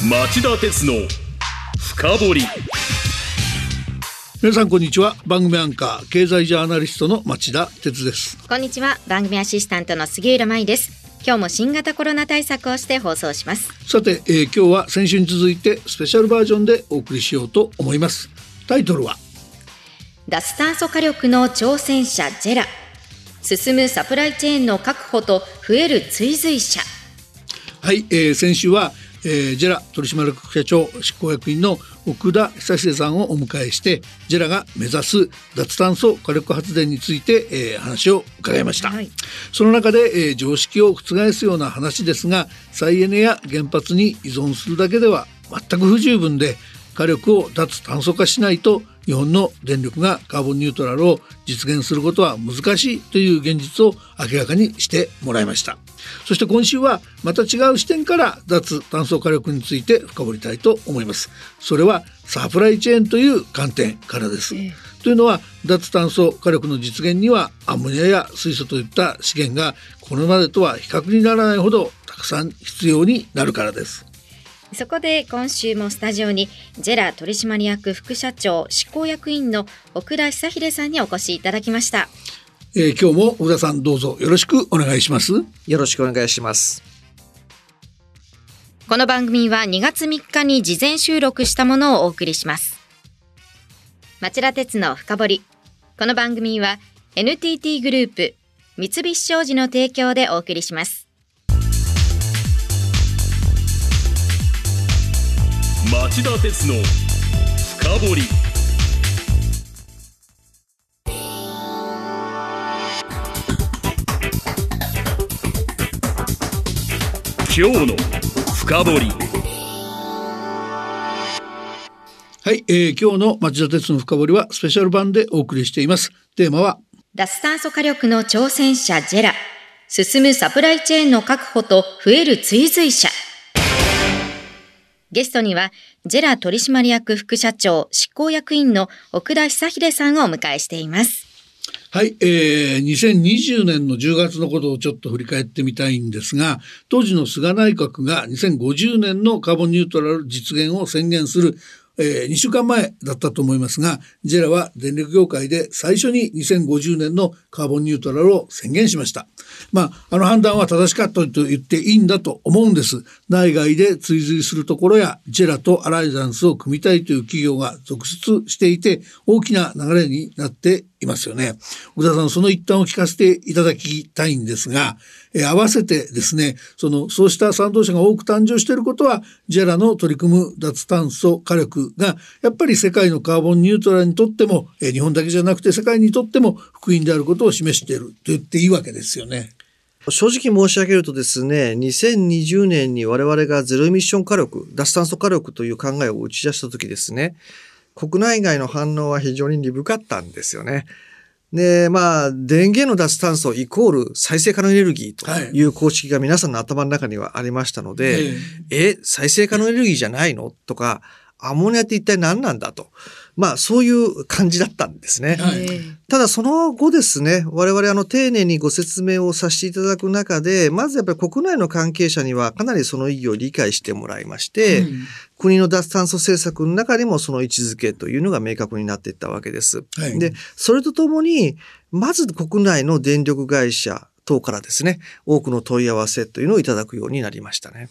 町田鉄の深掘り。皆さんこんにちは。番組アンカー経済ジャーナリストの町田鉄です。こんにちは。番組アシスタントの杉浦舞です。今日も新型コロナ対策をして放送します。さて、えー、今日は先週に続いてスペシャルバージョンでお送りしようと思います。タイトルは？脱炭素火力の挑戦者ジェラ。進むサプライチェーンの確保と増える追随者。はい、えー、先週はえー、ジェラ取締役社長執行役員の奥田久秀さんをお迎えしてジェラが目指す脱炭素火力発電について、えー、話を伺いました、はい、その中で、えー、常識を覆すような話ですが再エネや原発に依存するだけでは全く不十分で火力を脱炭素化しないと日本の電力がカーボンニュートラルを実現することは難しいという現実を明らかにしてもらいましたそして今週はまた違う視点から脱炭素火力について深掘りたいと思います。それはサプライチェーンという観点からです、えー、というのは脱炭素火力の実現にはアンモニアや水素といった資源がこれまでとは比較にならないほどたくさん必要になるからです。そこで今週もスタジオにジェラ取締役副社長執行役員の奥田久秀さんにお越しいただきました、えー、今日も奥田さんどうぞよろしくお願いします。よろしくお願いします。この番組は2月3日に事前収録したものをお送りします。町田鉄の深掘り。この番組は NTT グループ三菱商事の提供でお送りします。町田鉄の深掘り今日の深掘り。はい、えー、今日の町田鉄の深掘りはスペシャル版でお送りしています。テーマは脱炭素火力の挑戦者ジェラ。進むサプライチェーンの確保と増える追随者。ゲストには、ジェラ取締役副社長執行役員の奥田久秀さんをお迎えしています。はい、えー、2020年の10月のことをちょっと振り返ってみたいんですが、当時の菅内閣が2050年のカーボンニュートラル実現を宣言するえー、2週間前だったと思いますが、ジェラは電力業界で最初に2050年のカーボンニュートラルを宣言しました。まあ、あの判断は正しかったと言っていいんだと思うんです。内外で追随するところや、ジェラとアライザンスを組みたいという企業が続出していて、大きな流れになっていますよね。小田さん、その一端を聞かせていただきたいんですが、えー、合わせてですね、その、そうした賛同者が多く誕生していることは、ジェラの取り組む脱炭素火力が、やっぱり世界のカーボンニュートラルにとっても、えー、日本だけじゃなくて世界にとっても福音であることを示していると言っていいわけですよね。正直申し上げるとですね、2020年に我々がゼロエミッション火力、脱炭素火力という考えを打ち出した時ですね、国内外の反応は非常に鈍かったんですよね。で、まあ、電源の脱炭素イコール再生可能エネルギーという公式が皆さんの頭の中にはありましたので、はい、え、再生可能エネルギーじゃないの？とか、アンモニアって一体何なんだと。まあ、そういう感じだったんですね。はい、ただ、その後ですね、我々あの、丁寧にご説明をさせていただく中で、まずやっぱり国内の関係者にはかなりその意義を理解してもらいまして、うん、国の脱炭素政策の中でもその位置づけというのが明確になっていったわけです。はい、で、それとともに、まず国内の電力会社等からですね、多くの問い合わせというのをいただくようになりましたね。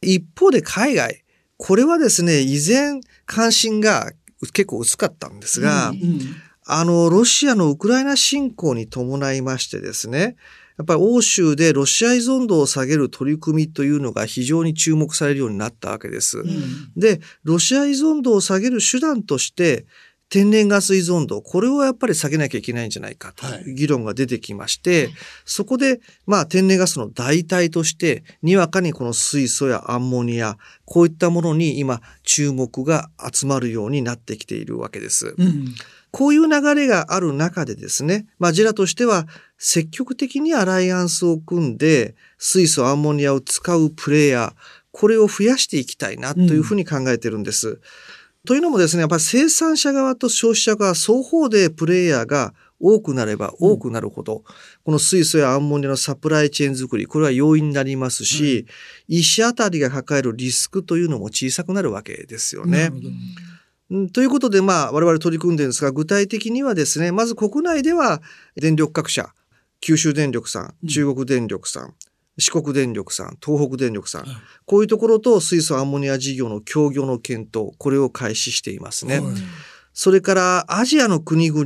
一方で海外、これはですね、依然関心が結構薄かったんですが、うんうん、あの、ロシアのウクライナ侵攻に伴いましてですね、やっぱり欧州でロシア依存度を下げる取り組みというのが非常に注目されるようになったわけです。うん、で、ロシア依存度を下げる手段として、天然ガス依存度、これをやっぱり下げなきゃいけないんじゃないかという議論が出てきまして、はい、そこで、まあ天然ガスの代替として、にわかにこの水素やアンモニア、こういったものに今注目が集まるようになってきているわけです。うん、こういう流れがある中でですね、まあジェラとしては積極的にアライアンスを組んで、水素、アンモニアを使うプレイヤー、これを増やしていきたいなというふうに考えてるんです。うんというのもですね、やっぱり生産者側と消費者側双方でプレイヤーが多くなれば多くなるほど、この水素やアンモニアのサプライチェーン作り、これは容易になりますし、医師あたりが抱えるリスクというのも小さくなるわけですよね。うん。ということで、まあ、我々取り組んでるんですが、具体的にはですね、まず国内では電力各社、九州電力さん、中国電力さん、四国電力さん、東北電力さん、はいこういうところと水素アンモニア事業の協業の検討、これを開始していますね。はい。それからアジアの国々、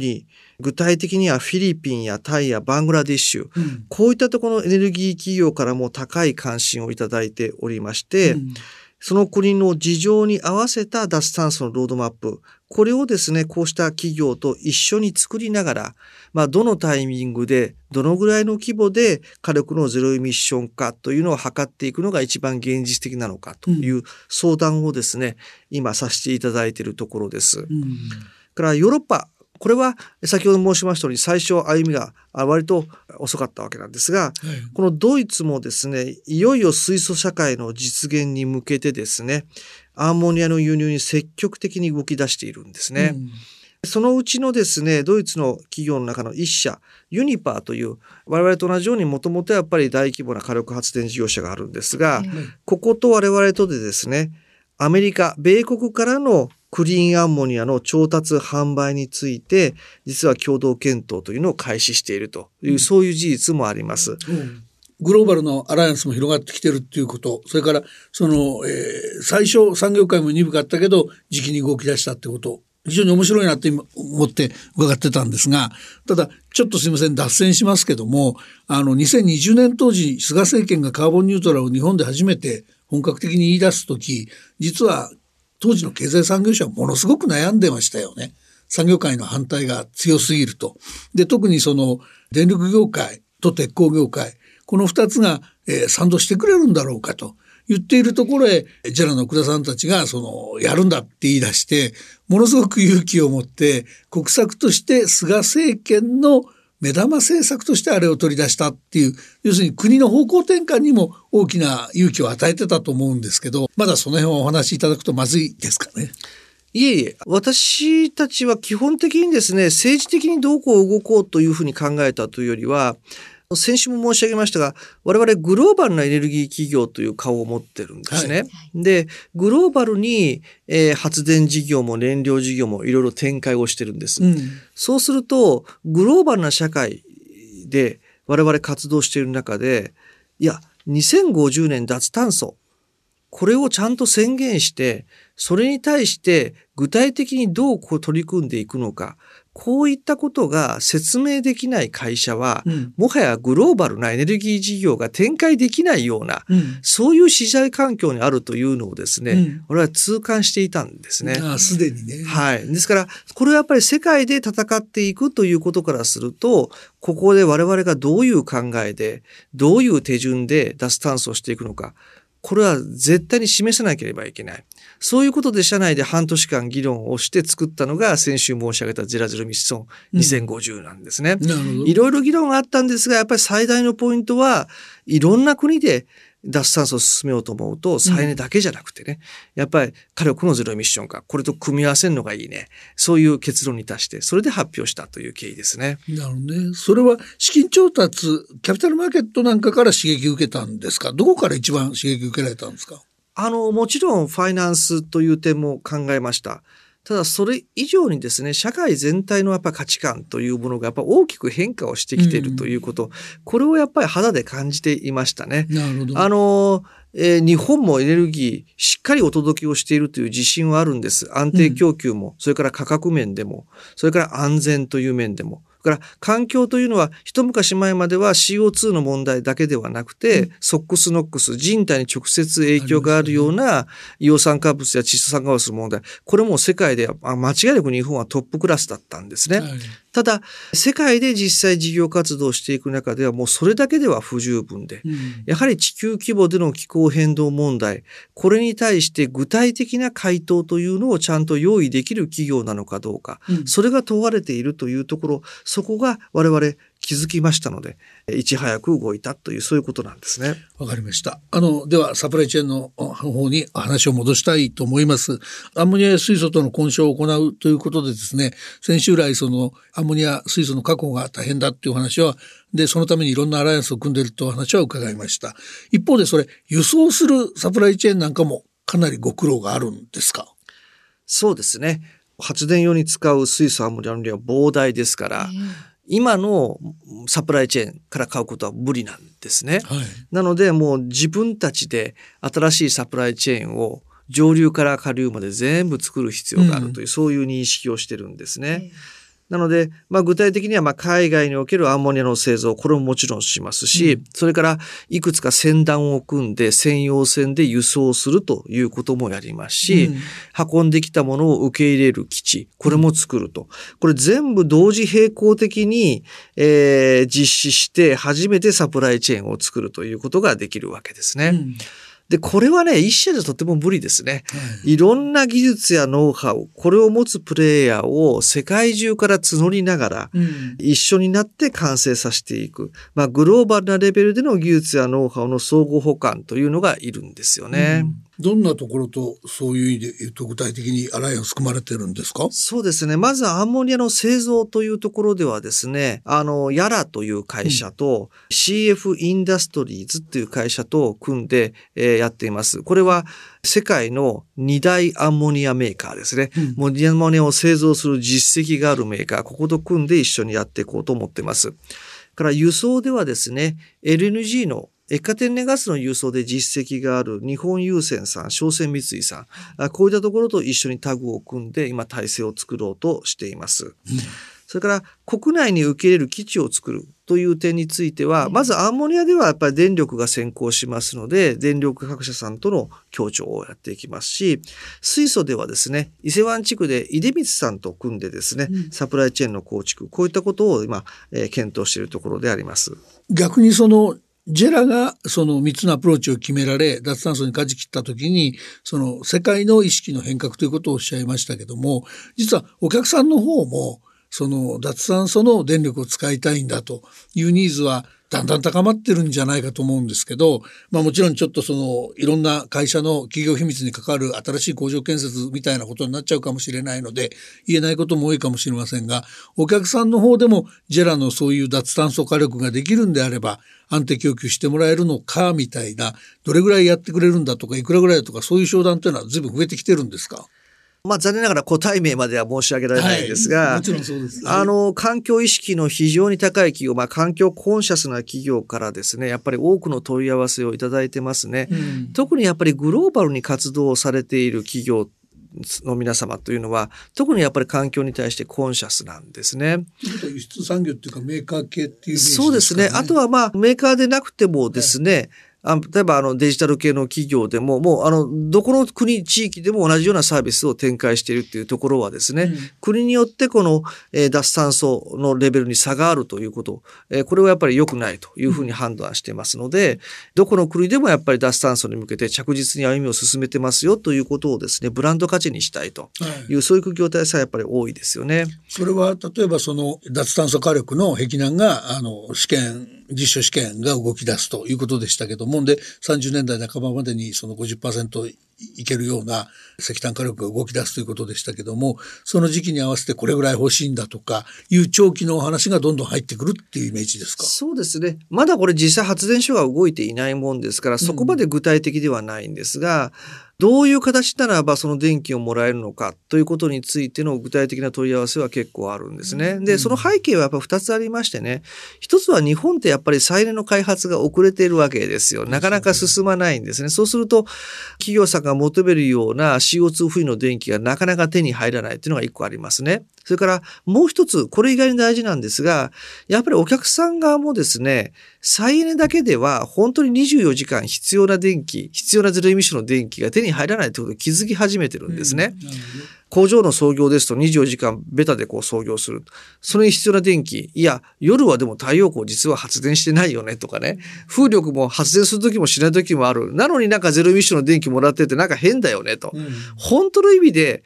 具体的にはフィリピンやタイやバングラディッシュ、うん。こういったところのエネルギー企業からも高い関心をいただいておりまして、うんその国の事情に合わせた脱炭素のロードマップ、これをですね、こうした企業と一緒に作りながら、まあ、どのタイミングで、どのぐらいの規模で火力のゼロエミッション化というのを図っていくのが一番現実的なのかという相談をですね、今させていただいているところです。うん。からヨーロッパ、これは先ほど申しましたように最初歩みがあ割と遅かったわけなんですが、はい。このドイツもですね、いよいよ水素社会の実現に向けてですね、アンモニアの輸入に積極的に動き出しているんですね。うん。そのうちのですね、ドイツの企業の中の一社、ユニパーという、我々と同じようにもともとやっぱり大規模な火力発電事業者があるんですが、ここと我々とでですね、アメリカ、米国からのクリーンアンモニアの調達販売について、実は共同検討というのを開始しているという、そういう事実もあります。うん。グローバルのアライアンスも広がってきてるっていうこと、それから、その、えー最初産業界も鈍かったけど、時期に動き出したってこと、非常に面白いなって今思って伺ってたんですが、ただ、ちょっとすいません、脱線しますけども、あの、2020年当時、菅政権がカーボンニュートラルを日本で初めて本格的に言い出すとき、実は当時の経済産業省はものすごく悩んでましたよね。産業界の反対が強すぎると。で、特にその電力業界と鉄鋼業界、この二つが、えー賛同してくれるんだろうかと言っているところへ、ジェラの奥田さんたちが、その、やるんだって言い出して、ものすごく勇気を持って、国策として菅政権の目玉政策としてあれを取り出したっていう、要するに国の方向転換にも大きな勇気を与えてたと思うんですけど、まだその辺をお話しいただくとまずいですかね。いえいえ、私たちは基本的にですね、政治的にどうこう動こうというふうに考えたというよりは、先週も申し上げましたが、我々グローバルなエネルギー企業という顔を持ってるんですね。で、グローバルに、えー発電事業も燃料事業もいろいろ展開をしてるんです。うん。そうすると、グローバルな社会で我々活動している中で、いや、2050年脱炭素、これをちゃんと宣言して、それに対して具体的にどうこう取り組んでいくのか、こういったことが説明できない会社は、うん。もはやグローバルなエネルギー事業が展開できないような、うん。そういう市場環境にあるというのをですね、うん俺は痛感していたんですね。ああ、すでにね。はい。ですから、これはやっぱり世界で戦っていくということからすると、ここで我々がどういう考えで、どういう手順で脱炭素をしていくのか、これは絶対に示さなければいけない。そういうことで社内で半年間議論をして作ったのが先週申し上げたゼラゼロミッション2050なんですね。いろいろ議論があったんですが、やっぱり最大のポイントは、いろんな国で脱炭素を進めようと思うと、再エネだけじゃなくてね、やっぱり火力のゼロエミッション化、これと組み合わせるのがいいね。そういう結論に達して、それで発表したという経緯ですね。なるほどね。それは資金調達、キャピタルマーケットなんかから刺激を受けたんですか？どこから一番刺激を受けられたんですか？あの、もちろんファイナンスという点も考えました。ただそれ以上にですね、社会全体のやっぱ価値観というものがやっぱ大きく変化をしてきているということ、これをやっぱり肌で感じていましたね。なるほど。あの、えー日本もエネルギーしっかりお届けをしているという自信はあるんです。安定供給も、それから価格面でも、それから安全という面でも。から環境というのは一昔前までは CO2 の問題だけではなくて、ソックスノックス、人体に直接影響があるような硫黄酸化物や窒素酸化物の問題。これも世界であ間違いなく日本はトップクラスだったんですね。はいただ、世界で実際事業活動をしていく中ではもうそれだけでは不十分で、うん。やはり地球規模での気候変動問題、これに対して具体的な回答というのをちゃんと用意できる企業なのかどうか、うん。それが問われているというところ、そこが我々気づきましたので、いち早く動いたというそういうことなんですね。わかりました。あの、ではサプライチェーンの方に話を戻したいと思います。アンモニア水素との混焼を行うということでですね、先週来そのアンモニア水素の確保が大変だっていう話は、で、そのためにいろんなアライアンスを組んでいるという話は伺いました。一方でそれ、輸送するサプライチェーンなんかもかなりご苦労があるんですか？そうですね。発電用に使う水素アンモニアの量は膨大ですから、今のサプライチェーンから買うことは無理なんですね。はい、なのでもう自分たちで新しいサプライチェーンを上流から下流まで全部作る必要があるという、うん、そういう認識をしてるんですね。なので、まあ、具体的にはまあ海外におけるアンモニアの製造、これももちろんしますし、うん、それからいくつか船団を組んで専用船で輸送するということもやりますし、うん、運んできたものを受け入れる基地、これも作ると。これ全部同時並行的に、えー、実施して初めてサプライチェーンを作るということができるわけですね。うんで、これはね、一社じゃとても無理ですね。はい、いろんな技術やノウハウ、これを持つプレイヤーを世界中から募りながら、一緒になって完成させていく。まあ、グローバルなレベルでの技術やノウハウの相互補完というのがいるんですよね。うんどんなところとそういう意味で言うと具体的にアライアンス組まれてるんですか？そうですね。まずアンモニアの製造というところではですね、あの、ヤラという会社と、うん、CF インダストリーズっていう会社と組んで、えー、やっています。これは世界の二大アンモニアメーカーですね。うん、もうアンモニアを製造する実績があるメーカー、ここと組んで一緒にやっていこうと思っています。から輸送ではですね、LNG の液化天然ガスの輸送で実績がある日本郵船さん、商船三井さん、こういったところと一緒にタグを組んで今体制を作ろうとしています。うん、それから国内に受け入れる基地を作るという点については、まずアンモニアではやっぱり電力が先行しますので、電力各社さんとの協調をやっていきますし、水素ではですね、伊勢湾地区で出光さんと組んでですね、サプライチェーンの構築、こういったことを今、えー、検討しているところであります。逆にそのジェラがその3つのアプローチを決められ脱炭素に舵切った時にその世界の意識の変革ということをおっしゃいましたけども実はお客さんの方もその脱炭素の電力を使いたいんだというニーズはだんだん高まってるんじゃないかと思うんですけど、まあもちろんちょっとそのいろんな会社の企業秘密に関わる新しい工場建設みたいなことになっちゃうかもしれないので言えないことも多いかもしれませんが、お客さんの方でもジェラのそういう脱炭素火力ができるんであれば安定供給してもらえるのかみたいな、どれぐらいやってくれるんだとかいくらぐらいだとかそういう商談というのは随分増えてきてるんですか？まあ残念ながら個体名までは申し上げられないんですが、はい、もちろんそうです、あの、環境意識の非常に高い企業、まあ環境コンシャスな企業からですね、やっぱり多くの問い合わせをいただいてますね。うん、特にやっぱりグローバルに活動されている企業の皆様というのは特にやっぱり環境に対してコンシャスなんですね。輸出産業っていうかメーカー系っていう、ね、そうですね。あとはまあメーカーでなくてもですね、はいあ例えばあのデジタル系の企業でも、もうあの、どこの国、地域でも同じようなサービスを展開しているっていうところはですね、うん、国によってこの、えー、脱炭素のレベルに差があるということ、えー、これはやっぱり良くないというふうに判断してますので、うん、どこの国でもやっぱり脱炭素に向けて着実に歩みを進めてますよということをですね、ブランド価値にしたいとい。う、はい、そういう業態さやっぱり多いですよね。それは例えばその脱炭素火力の壁南があの試験実証試験が動き出すということでしたけどもで30年代半ばまでにその50%いけるような石炭火力が動き出すということでしたけどもその時期に合わせてこれぐらい欲しいんだとかいう長期のお話がどんどん入ってくるっていうイメージですか？そうですね。まだこれ実際発電所が動いていないもんですからそこまで具体的ではないんですが、うんどういう形ならばその電気をもらえるのかということについての具体的な問い合わせは結構あるんですね。で、その背景はやっぱ2つありましてね、一つは日本ってやっぱり再燃の開発が遅れているわけですよ。なかなか進まないんですね。そうすると、企業さんが求めるような CO2 フリーの電気がなかなか手に入らないっていうのが1個ありますね。それからもう一つ、これ以外に大事なんですが、やっぱりお客さん側もですね、再エネだけでは本当に24時間必要な電気、必要なゼロエミッションの電気が手に入らないということを気づき始めてるんですね。工場の操業ですと24時間ベタでこう操業する。それに必要な電気。いや、夜はでも太陽光実は発電してないよねとかね。風力も発電する時もしない時もある。なのになんかゼロエミッションの電気もらっててなんか変だよねと。うん本当の意味で、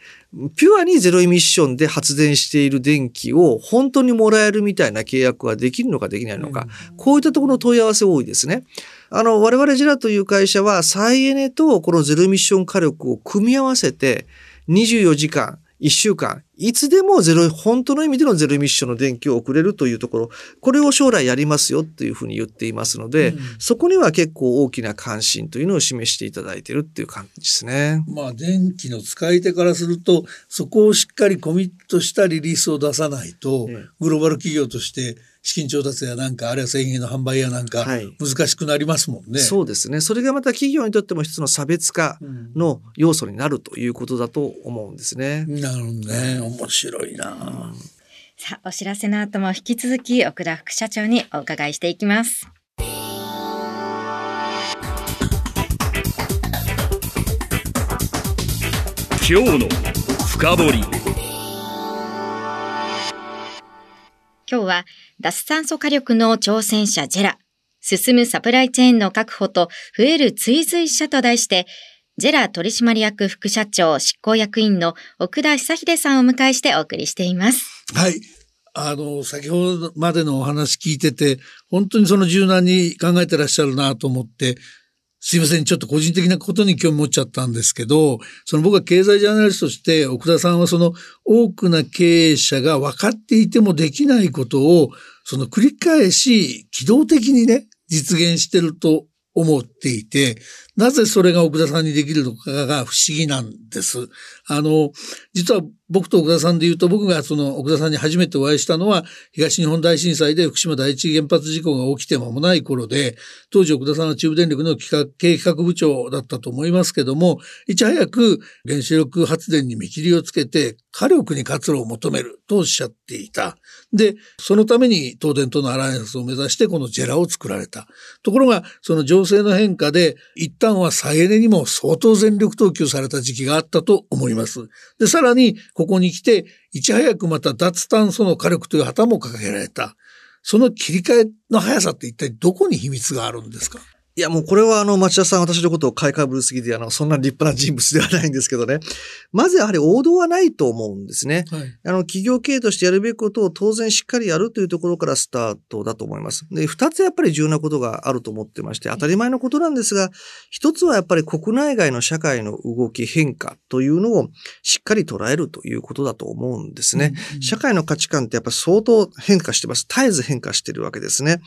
ピュアにゼロエミッションで発電している電気を本当にもらえるみたいな契約はできるのかできないのか。こういったところの問い合わせ多いですね。あの、我々ジェラという会社は再エネとこのゼロエミッション火力を組み合わせて24時間、1週間、いつでもゼロ、本当の意味でのゼロエミッションの電気を送れるというところ、これを将来やりますよっていうふうに言っていますので、うんそこには結構大きな関心というのを示していただいているっていう感じですね。まあ電気の使い手からするとそこをしっかりコミットしたリリースを出さないと、ええグローバル企業として資金調達やなんかあるいは製品の販売やなんかはい難しくなりますもんね。そうですね。それがまた企業にとっても一つの差別化うんの要素になるということだと思うんですね。なるほどね面白いな。さあ、お知らせの後も引き続き奥田副社長にお伺いしていきます。今日の深掘今日は脱炭素火力の挑戦者ジェラ、進むサプライチェーンの確保と増える追随者と題して、ジェラ取締役副社長執行役員の奥田久秀さんをお迎えしてお送りしています。はい。あの、先ほどまでのお話聞いてて、本当にその柔軟に考えてらっしゃるなと思って、すいません、ちょっと個人的なことに興味持っちゃったんですけど、その僕は経済ジャーナリストとして、奥田さんはその多くの経営者が分かっていてもできないことを、その繰り返し機動的にね、実現してると思っていて、なぜそれが奥田さんにできるのかが不思議なんです。あの、実は僕と奥田さんで言うと、僕がその奥田さんに初めてお会いしたのは、東日本大震災で福島第一原発事故が起きて間もない頃で、当時奥田さんは中部電力の企画経営企画部長だったと思いますけども、いち早く原子力発電に見切りをつけて、火力に活路を求めるとおっしゃっていた。で、そのために東電とのアライアンスを目指してこのジェラを作られた。ところが、その情勢の変化で、一旦は再エネにも相当全力投球された時期があったと思います。で、さらに、ここに来て、いち早くまた脱炭素の火力という旗も掲げられた。その切り替えの速さって一体どこに秘密があるんですか？いや、もうこれはあの、町田さん私のことを買いかぶるすぎて、あの、そんな立派な人物ではないんですけどね。まずやはり王道はないと思うんですね。はい。あの、企業経営としてやるべきことを当然しっかりやるというところからスタートだと思います。で、二つやっぱり重要なことがあると思ってまして、当たり前のことなんですが、一つはやっぱり国内外の社会の動き変化というのをしっかり捉えるということだと思うんですね。社会の価値観ってやっぱ相当変化してます。絶えず変化してるわけですね。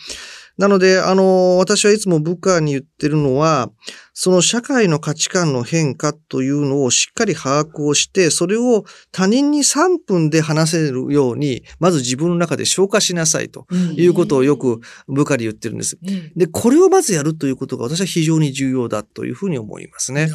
なので、あの、私はいつも部下に言ってるのは、その社会の価値観の変化というのをしっかり把握をして、それを他人に3分で話せるように、まず自分の中で消化しなさいということをよく部下に言ってるんです。で、これをまずやるということが私は非常に重要だというふうに思いますね。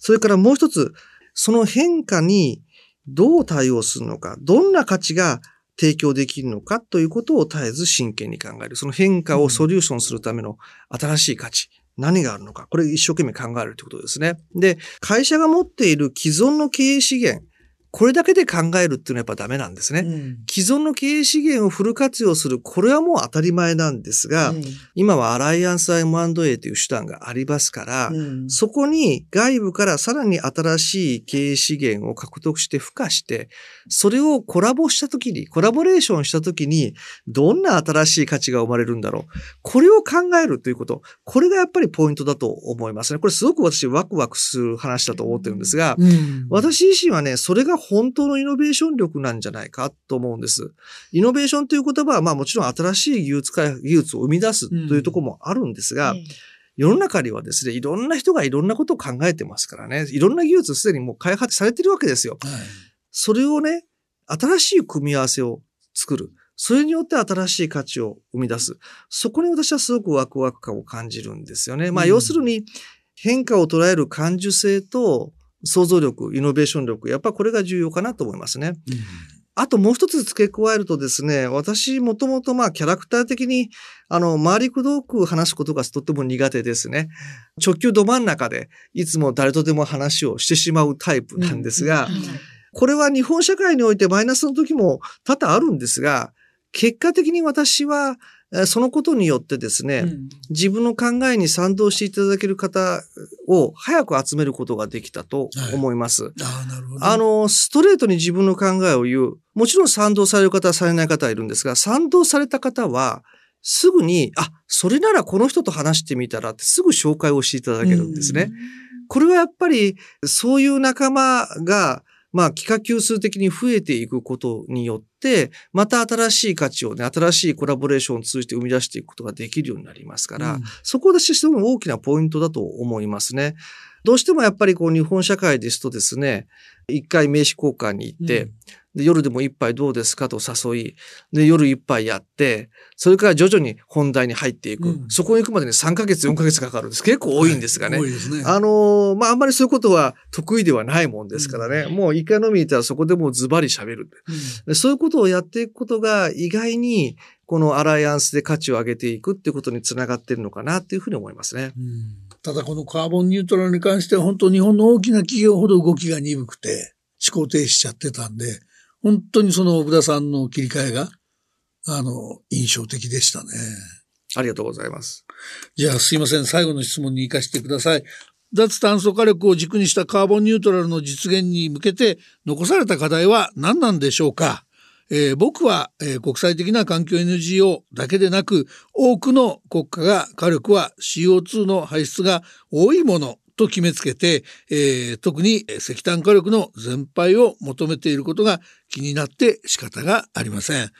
それからもう一つ、その変化にどう対応するのか、どんな価値が提供できるのかということを絶えず真剣に考える。その変化をソリューションするための新しい価値。何があるのか。これ一生懸命考えるということですね。で、会社が持っている既存の経営資源、これだけで考えるっていうのはやっぱダメなんですね。うん既存の経営資源をフル活用する、これはもう当たり前なんですが、今はアライアンス M&A という手段がありますから、うんそこに外部からさらに新しい経営資源を獲得して付加して、それをコラボしたときに、コラボレーションしたときに、どんな新しい価値が生まれるんだろう。これを考えるということ。これがやっぱりポイントだと思いますね。これすごく私ワクワクする話だと思ってるんですが、うん私自身はね、それが本当のイノベーション力なんじゃないかと思うんです。イノベーションという言葉は、まあもちろん新しい技術開技術を生み出すというところもあるんですが、世の中にはですね、いろんな人がいろんなことを考えてますからね、いろんな技術すでにもう開発されてるわけですよ。はいそれをね、新しい組み合わせを作る。それによって新しい価値を生み出す。そこに私はすごくワクワク感を感じるんですよね。まあうん要するに変化を捉える感受性と想像力、イノベーション力、やっぱこれが重要かなと思いますね。あともう一つ付け加えるとですね、私もともとまあキャラクター的に、あの、周りくどく話すことがとっても苦手ですね。直球ど真ん中でいつも誰とでも話をしてしまうタイプなんですが、これは日本社会においてマイナスの時も多々あるんですが、結果的に私は、そのことによってですね、うん、自分の考えに賛同していただける方を早く集めることができたと思います。はい、あなるほどあの、ストレートに自分の考えを言う。もちろん賛同される方はされない方はいるんですが、賛同された方は、すぐに、あ、それならこの人と話してみたらってすぐ紹介をしていただけるんですね。これはやっぱり、そういう仲間が、まあ、幾何級数的に増えていくことによって、また新しい価値をね、新しいコラボレーションを通じて生み出していくことができるようになりますから、うん、そこでしても大きなポイントだと思いますね。どうしてもやっぱりこう日本社会ですとですね、一回名刺交換に行って、うんで、夜でも一杯どうですかと誘い、で、夜一杯やって、それから徐々に本題に入っていく。うん、そこに行くまでに3ヶ月、4ヶ月かかるんです。結構多いんですがね。はい、多いですね。あのー、まあ、あんまりそういうことは得意ではないもんですからね。うん、もう一回飲みに行ったらそこでもうズバリ喋る、うん、そういうことをやっていくことが意外に、このアライアンスで価値を上げていくっていうことにつながっているのかなっていうふうに思いますね。ただこのカーボンニュートラルに関しては本当日本の大きな企業ほど動きが鈍くて思考停止しちゃってたんで、本当にその奥田さんの切り替えが、あの、印象的でしたね。ありがとうございます。じゃあすいません。最後の質問に行かせてください。脱炭素火力を軸にしたカーボンニュートラルの実現に向けて残された課題は何なんでしょうか？えー、僕は、えー、国際的な環境 NGO だけでなく多くの国家が火力は CO2 の排出が多いものと決めつけて、えー、特に石炭火力の全廃を求めていることが気になって仕方がありません。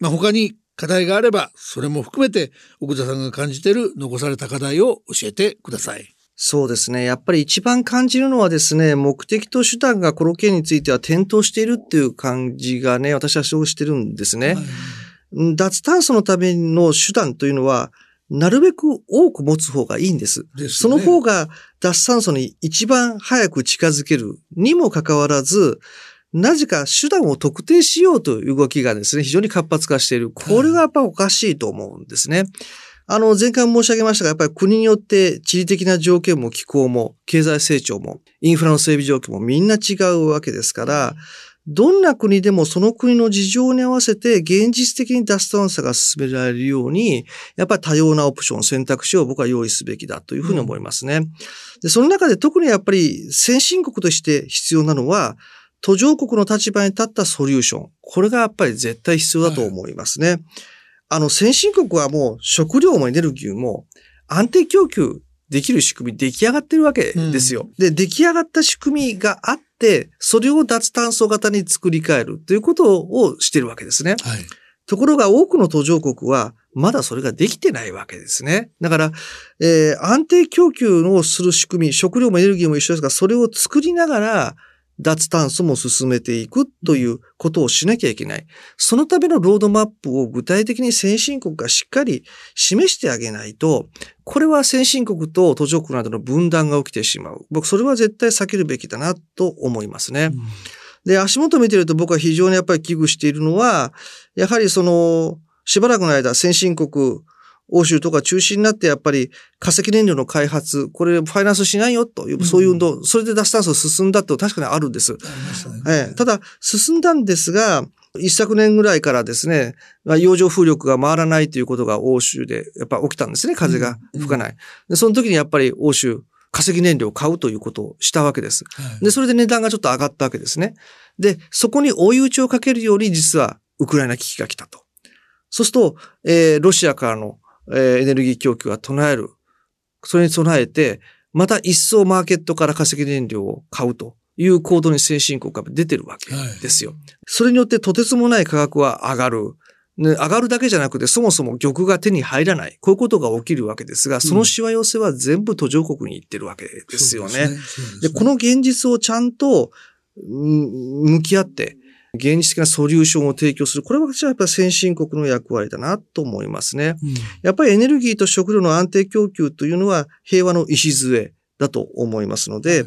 まあ、他に課題があれば、それも含めて奥田さんが感じている残された課題を教えてください。そうですね。やっぱり一番感じるのはですね、目的と手段がこの件については転倒しているっていう感じがね、私はそうしてるんですね。はい、脱炭素のための手段というのは、なるべく多く持つ方がいいんです。ですね、その方が脱炭素に一番早く近づけるにもかかわらず、なぜか手段を特定しようという動きがですね、非常に活発化している。これがやっぱおかしいと思うんですね。あの、前回申し上げましたが、やっぱり国によって地理的な条件も気候も経済成長もインフラの整備状況もみんな違うわけですから、どんな国でもその国の事情に合わせて現実的に脱炭素が進められるように、やっぱり多様なオプション、選択肢を僕は用意すべきだというふうに思いますね。うん、でその中で特にやっぱり先進国として必要なのは、途上国の立場に立ったソリューション。これがやっぱり絶対必要だと思いますね。はい、あの、先進国はもう食料もエネルギーも安定供給できる仕組み出来上がってるわけですよ。うん、で、出来上がった仕組みがあっ、それを脱炭素型に作り変えるということをしているわけですね。はい、ところが多くの途上国は、まだそれができてないわけですね。だから、えー、安定供給をする仕組み、食料もエネルギーも一緒ですが、それを作りながら、脱炭素も進めていくということをしなきゃいけない。そのためのロードマップを具体的に先進国がしっかり示してあげないと、これは先進国と途上国などの分断が起きてしまう。僕、それは絶対避けるべきだなと思いますね。うん、で、足元見てると僕は非常にやっぱり危惧しているのは、やはりその、しばらくの間先進国欧州とか中心になってやっぱり化石燃料の開発、これファイナンスしないよという、そういう運動、それで脱炭素進んだって確かにあるんです。ねええ、ただ、進んだんですが、一昨年ぐらいからですね、洋上風力が回らないということが欧州でやっぱ起きたんですね。風が吹かない。でその時にやっぱり欧州、化石燃料を買うということをしたわけです。で、それで値段がちょっと上がったわけですね。で、そこに追い打ちをかけるように実はウクライナ危機が来たと。そうすると、えー、ロシアからのえエネルギー供給が唱える。それに備えて、また一層マーケットから化石燃料を買うという行動に先進国が出てるわけですよ。はい、それによってとてつもない価格は上がる。ね、上がるだけじゃなくて、そもそも玉が手に入らない。こういうことが起きるわけですが、そのしわ寄せは全部途上国に行ってるわけですよね。で、ねね、この現実をちゃんと、向き合って、現実的なソリューションを提供する。これは私はやっぱり先進国の役割だなと思いますね。うん、やっぱりエネルギーと食料の安定供給というのは平和の礎だと思いますので、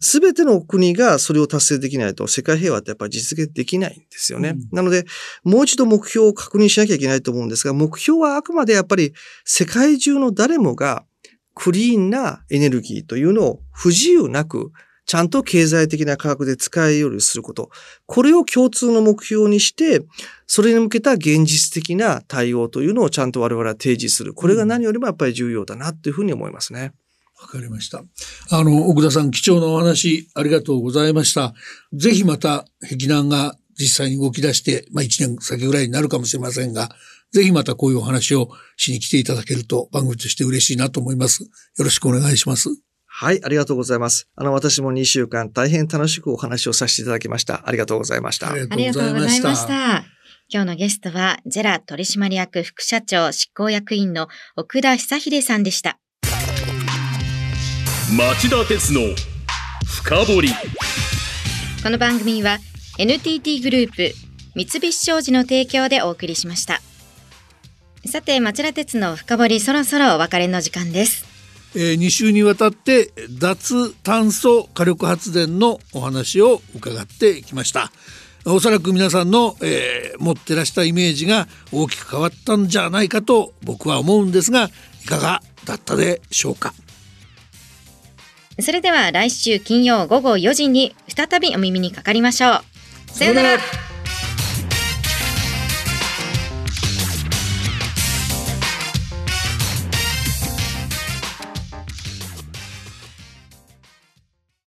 す、べ、ての国がそれを達成できないと世界平和ってやっぱり実現できないんですよね。うん、なので、もう一度目標を確認しなきゃいけないと思うんですが、目標はあくまでやっぱり世界中の誰もがクリーンなエネルギーというのを不自由なくちゃんと経済的な価格で使えるようにすること。これを共通の目標にして、それに向けた現実的な対応というのをちゃんと我々は提示する。これが何よりもやっぱり重要だなというふうに思いますね。わかりました。あの、奥田さん、貴重なお話ありがとうございました。ぜひまた、壁南が実際に動き出して、まあ一年先ぐらいになるかもしれませんが、ぜひまたこういうお話をしに来ていただけると番組として嬉しいなと思います。よろしくお願いします。はい、ありがとうございます。あの、私も2週間大変楽しくお話をさせていただきました。ありがとうございました。ありがとうございました。今日のゲストは、ジェラ取締役副社長執行役員の奥田久秀さんでした。町田鉄の深掘りこの番組は NTT グループ三菱商事の提供でお送りしました。さて、町田鉄の深掘りそろそろお別れの時間です。えー、2週にわたって脱炭素火力発電のお話を伺ってきましたおそらく皆さんの、えー持ってらしたイメージが大きく変わったんじゃないかと僕は思うんですがいかがだったでしょうか？それでは来週金曜午後4時に再びお耳にかかりましょう。さようなら。